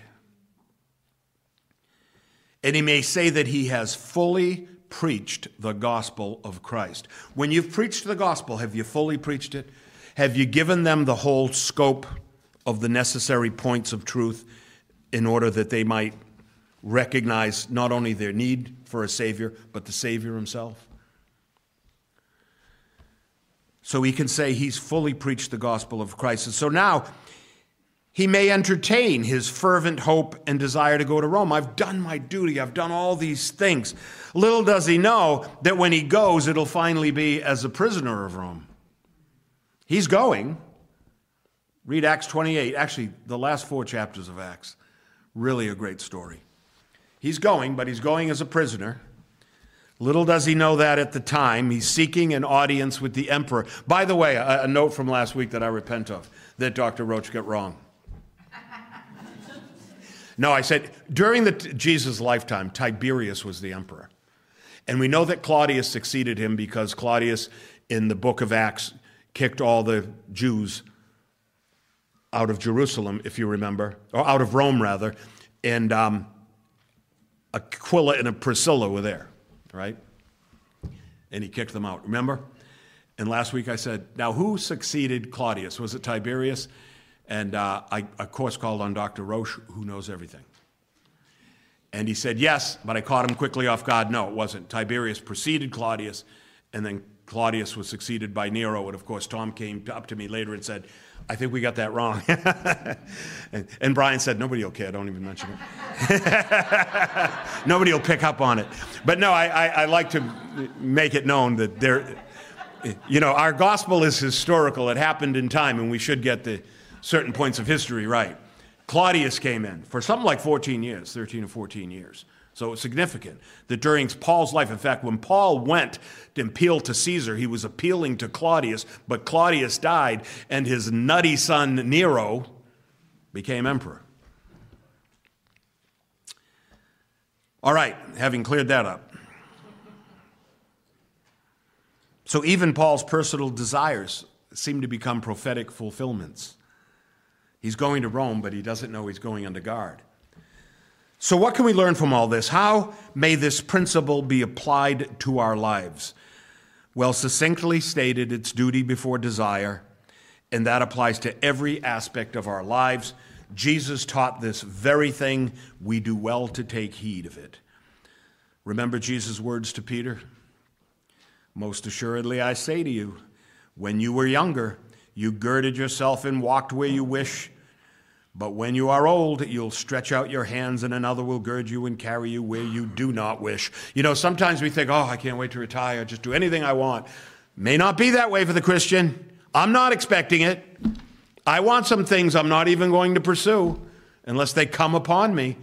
And he may say that he has fully preached the gospel of Christ. When you've preached the gospel, have you fully preached it? Have you given them the whole scope of the necessary points of truth in order that they might recognize not only their need for a Savior, but the Savior himself. So he can say he's fully preached the gospel of Christ. And so now he may entertain his fervent hope and desire to go to Rome. I've done my duty, I've done all these things. Little does he know that when he goes, it'll finally be as a prisoner of Rome. He's going. Read Acts 28, actually, the last four chapters of Acts. Really a great story. He's going, but he's going as a prisoner. Little does he know that at the time. He's seeking an audience with the emperor. By the way, a, a note from last week that I repent of that Dr. Roach got wrong. no, I said during the Jesus' lifetime, Tiberius was the emperor. And we know that Claudius succeeded him because Claudius, in the book of Acts, kicked all the Jews out of Jerusalem, if you remember, or out of Rome, rather. And um, Aquila and Priscilla were there, right? And he kicked them out. Remember? And last week I said, now who succeeded Claudius? Was it Tiberius? And uh, I, of course, called on Dr. Roche, who knows everything. And he said, yes, but I caught him quickly off guard. No, it wasn't. Tiberius preceded Claudius, and then Claudius was succeeded by Nero. And of course, Tom came up to me later and said, I think we got that wrong. [LAUGHS] and, and, Brian said, Nobody will care, don't even mention it. [LAUGHS] Nobody will pick up on it. But no, I, I, I like to make it known that there, you know, our gospel is historical. It happened in time, and we should get the certain points of history right. Claudius came in for something like 14 years, 13 or 14 years. So it's significant that during Paul's life, in fact, when Paul went to appeal to Caesar, he was appealing to Claudius, but Claudius died, and his nutty son Nero became emperor. All right, having cleared that up. So even Paul's personal desires seem to become prophetic fulfillments. He's going to Rome, but he doesn't know he's going under guard. So, what can we learn from all this? How may this principle be applied to our lives? Well, succinctly stated, it's duty before desire, and that applies to every aspect of our lives. Jesus taught this very thing. We do well to take heed of it. Remember Jesus' words to Peter? Most assuredly, I say to you, when you were younger, you girded yourself and walked where you wish. But when you are old, you'll stretch out your hands, and another will gird you and carry you where you do not wish. You know, sometimes we think, oh, I can't wait to retire, just do anything I want. May not be that way for the Christian. I'm not expecting it. I want some things I'm not even going to pursue unless they come upon me.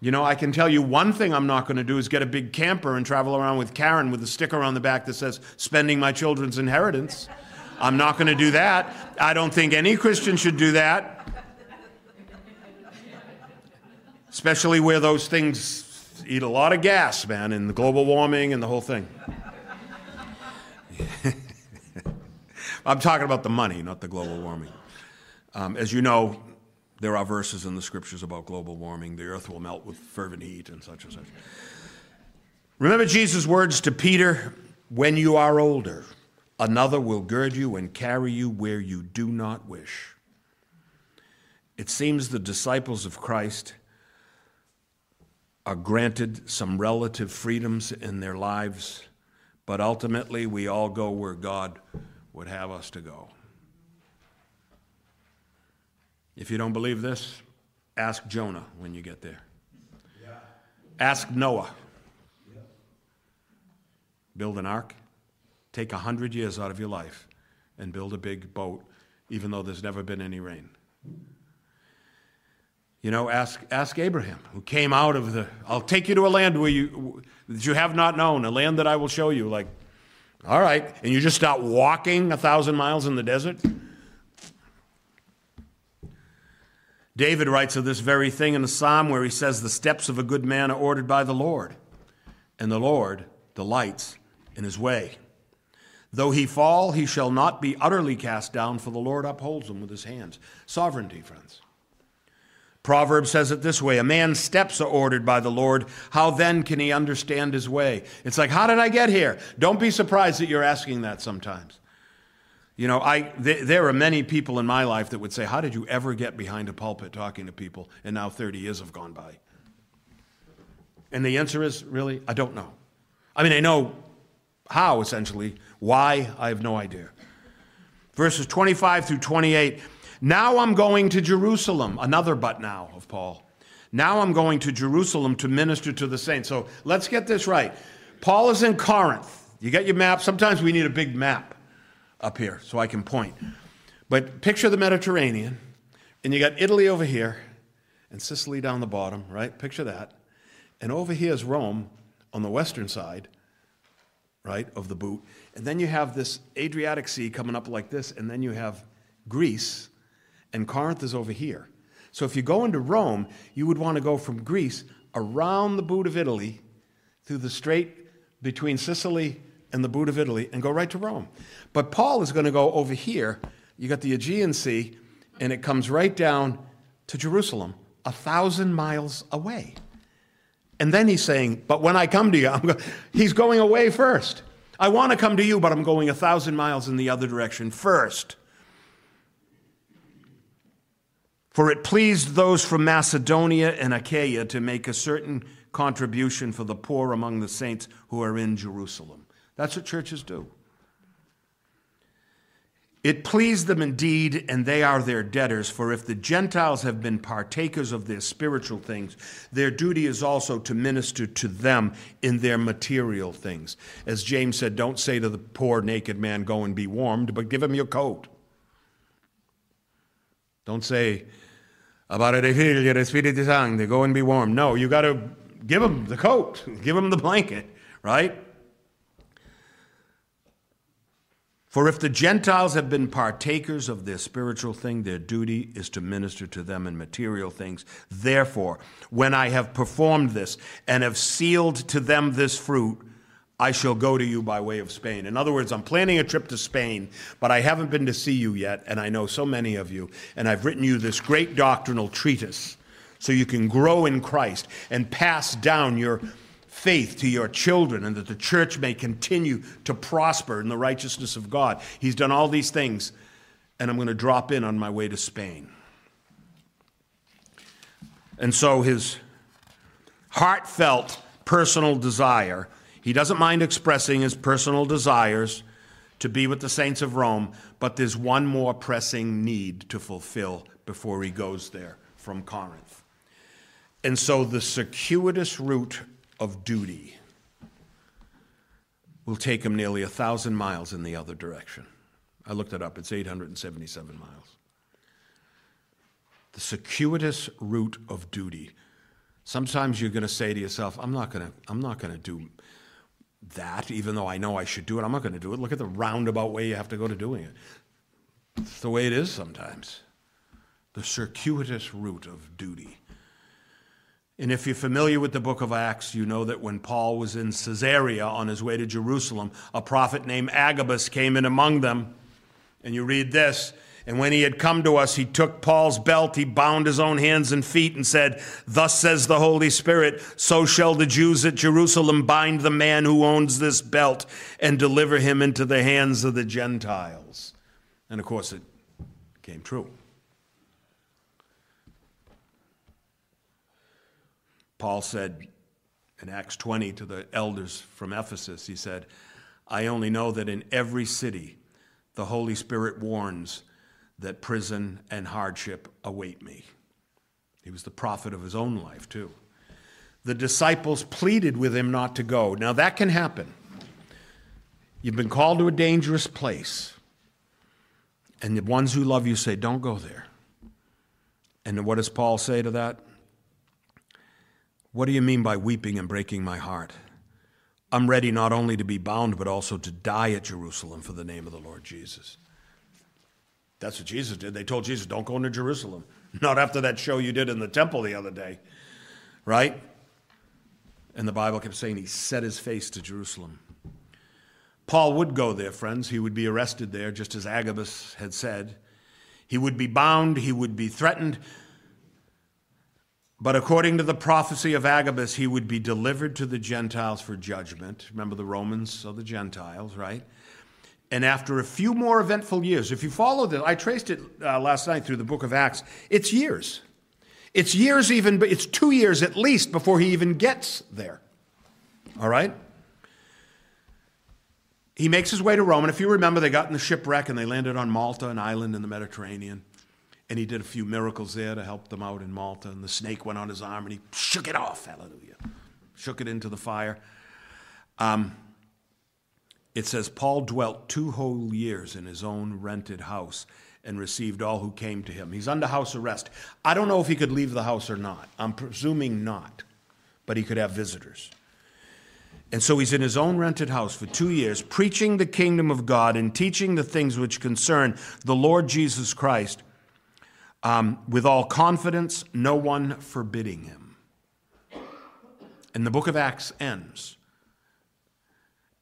You know, I can tell you one thing I'm not going to do is get a big camper and travel around with Karen with a sticker on the back that says, spending my children's inheritance. I'm not going to do that. I don't think any Christian should do that. Especially where those things eat a lot of gas, man, and the global warming and the whole thing. [LAUGHS] I'm talking about the money, not the global warming. Um, as you know, there are verses in the scriptures about global warming. The earth will melt with fervent heat and such and such. Remember Jesus' words to Peter when you are older, another will gird you and carry you where you do not wish. It seems the disciples of Christ are granted some relative freedoms in their lives, but ultimately we all go where God would have us to go. If you don't believe this, ask Jonah when you get there. Yeah. Ask Noah. Yeah. Build an ark. Take a hundred years out of your life and build a big boat, even though there's never been any rain. You know, ask, ask Abraham, who came out of the, I'll take you to a land where you, that you have not known, a land that I will show you. Like, all right. And you just start walking a thousand miles in the desert? David writes of this very thing in a psalm where he says, The steps of a good man are ordered by the Lord, and the Lord delights in his way. Though he fall, he shall not be utterly cast down, for the Lord upholds him with his hands. Sovereignty, friends. Proverbs says it this way A man's steps are ordered by the Lord. How then can he understand his way? It's like, How did I get here? Don't be surprised that you're asking that sometimes. You know, I, th- there are many people in my life that would say, How did you ever get behind a pulpit talking to people? And now 30 years have gone by. And the answer is really, I don't know. I mean, I know how, essentially. Why, I have no idea. Verses 25 through 28. Now I'm going to Jerusalem. Another but now of Paul. Now I'm going to Jerusalem to minister to the saints. So let's get this right. Paul is in Corinth. You got your map. Sometimes we need a big map up here so I can point. But picture the Mediterranean, and you got Italy over here, and Sicily down the bottom, right? Picture that. And over here is Rome on the western side, right, of the boot. And then you have this Adriatic Sea coming up like this, and then you have Greece, and Corinth is over here. So if you go into Rome, you would want to go from Greece around the boot of Italy through the strait between Sicily and the boot of Italy and go right to Rome. But Paul is going to go over here. You got the Aegean Sea, and it comes right down to Jerusalem, a thousand miles away. And then he's saying, But when I come to you, [LAUGHS] go-. he's going away first. I want to come to you, but I'm going a thousand miles in the other direction first. For it pleased those from Macedonia and Achaia to make a certain contribution for the poor among the saints who are in Jerusalem. That's what churches do. It pleased them indeed, and they are their debtors. For if the Gentiles have been partakers of their spiritual things, their duty is also to minister to them in their material things. As James said, don't say to the poor naked man, Go and be warmed, but give him your coat. Don't say, Abare figli Spiriti Sancti, go and be warm. No, you got to give them the coat, [LAUGHS] give them the blanket, right? For if the Gentiles have been partakers of their spiritual thing, their duty is to minister to them in material things. Therefore, when I have performed this and have sealed to them this fruit, I shall go to you by way of Spain. In other words, I'm planning a trip to Spain, but I haven't been to see you yet, and I know so many of you, and I've written you this great doctrinal treatise so you can grow in Christ and pass down your faith to your children and that the church may continue to prosper in the righteousness of God. He's done all these things, and I'm going to drop in on my way to Spain. And so his heartfelt personal desire, he doesn't mind expressing his personal desires to be with the saints of Rome, but there's one more pressing need to fulfill before he goes there from Corinth. And so the circuitous route of duty will take him nearly a thousand miles in the other direction. I looked it up, it's 877 miles. The circuitous route of duty. Sometimes you're going to say to yourself, I'm not going to, I'm not going to do that, even though I know I should do it. I'm not going to do it. Look at the roundabout way you have to go to doing it. It's the way it is sometimes. The circuitous route of duty. And if you're familiar with the book of Acts, you know that when Paul was in Caesarea on his way to Jerusalem, a prophet named Agabus came in among them. And you read this and when he had come to us, he took Paul's belt, he bound his own hands and feet, and said, Thus says the Holy Spirit, so shall the Jews at Jerusalem bind the man who owns this belt and deliver him into the hands of the Gentiles. And of course, it came true. Paul said in Acts 20 to the elders from Ephesus, he said, I only know that in every city the Holy Spirit warns that prison and hardship await me. He was the prophet of his own life, too. The disciples pleaded with him not to go. Now, that can happen. You've been called to a dangerous place, and the ones who love you say, Don't go there. And what does Paul say to that? What do you mean by weeping and breaking my heart? I'm ready not only to be bound, but also to die at Jerusalem for the name of the Lord Jesus. That's what Jesus did. They told Jesus, don't go into Jerusalem. [LAUGHS] Not after that show you did in the temple the other day, right? And the Bible kept saying he set his face to Jerusalem. Paul would go there, friends. He would be arrested there, just as Agabus had said. He would be bound, he would be threatened. But according to the prophecy of Agabus, he would be delivered to the Gentiles for judgment. Remember, the Romans are the Gentiles, right? And after a few more eventful years, if you follow this, I traced it uh, last night through the book of Acts, it's years. It's years even, but it's two years at least before he even gets there. All right? He makes his way to Rome, and if you remember, they got in the shipwreck and they landed on Malta, an island in the Mediterranean. And he did a few miracles there to help them out in Malta. And the snake went on his arm and he shook it off. Hallelujah. Shook it into the fire. Um, it says, Paul dwelt two whole years in his own rented house and received all who came to him. He's under house arrest. I don't know if he could leave the house or not. I'm presuming not, but he could have visitors. And so he's in his own rented house for two years, preaching the kingdom of God and teaching the things which concern the Lord Jesus Christ um, with all confidence, no one forbidding him. And the book of Acts ends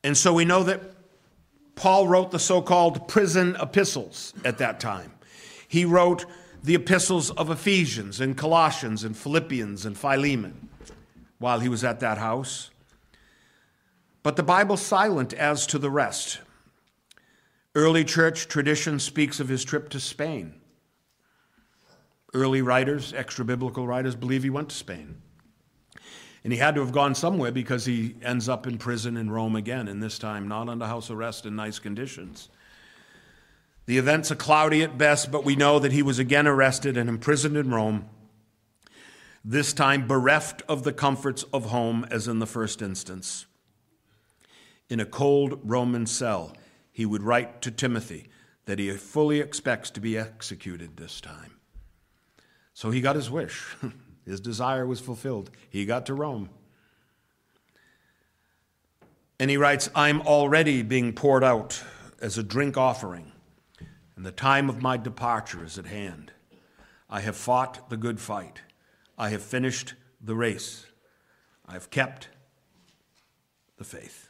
and so we know that Paul wrote the so called prison epistles at that time. He wrote the epistles of Ephesians and Colossians and Philippians and Philemon while he was at that house. But the Bible's silent as to the rest. Early church tradition speaks of his trip to Spain. Early writers, extra biblical writers, believe he went to Spain. And he had to have gone somewhere because he ends up in prison in Rome again, and this time not under house arrest in nice conditions. The events are cloudy at best, but we know that he was again arrested and imprisoned in Rome, this time bereft of the comforts of home as in the first instance. In a cold Roman cell, he would write to Timothy that he fully expects to be executed this time. So he got his wish. [LAUGHS] His desire was fulfilled. He got to Rome. And he writes, I'm already being poured out as a drink offering, and the time of my departure is at hand. I have fought the good fight. I have finished the race. I have kept the faith.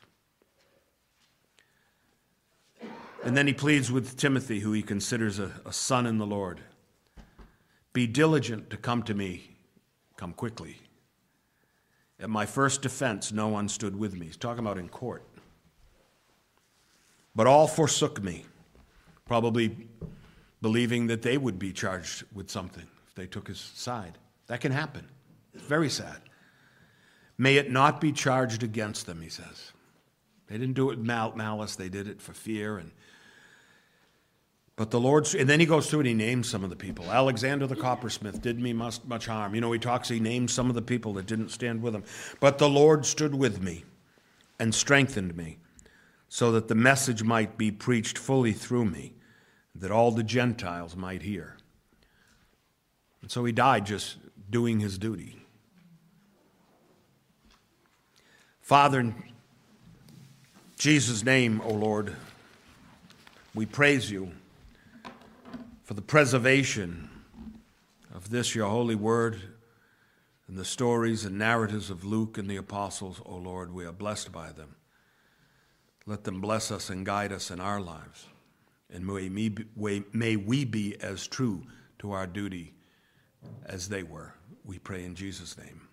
And then he pleads with Timothy, who he considers a, a son in the Lord Be diligent to come to me come quickly. At my first defense, no one stood with me. He's talking about in court. But all forsook me, probably believing that they would be charged with something if they took his side. That can happen. It's very sad. May it not be charged against them, he says. They didn't do it with malice, they did it for fear and but the Lord, and then he goes through and he names some of the people. Alexander the coppersmith did me much, much harm. You know, he talks, he names some of the people that didn't stand with him. But the Lord stood with me and strengthened me so that the message might be preached fully through me, that all the Gentiles might hear. And so he died just doing his duty. Father, in Jesus' name, O Lord, we praise you for the preservation of this, your holy word, and the stories and narratives of Luke and the apostles, O Lord. We are blessed by them. Let them bless us and guide us in our lives. And may we be as true to our duty as they were. We pray in Jesus' name.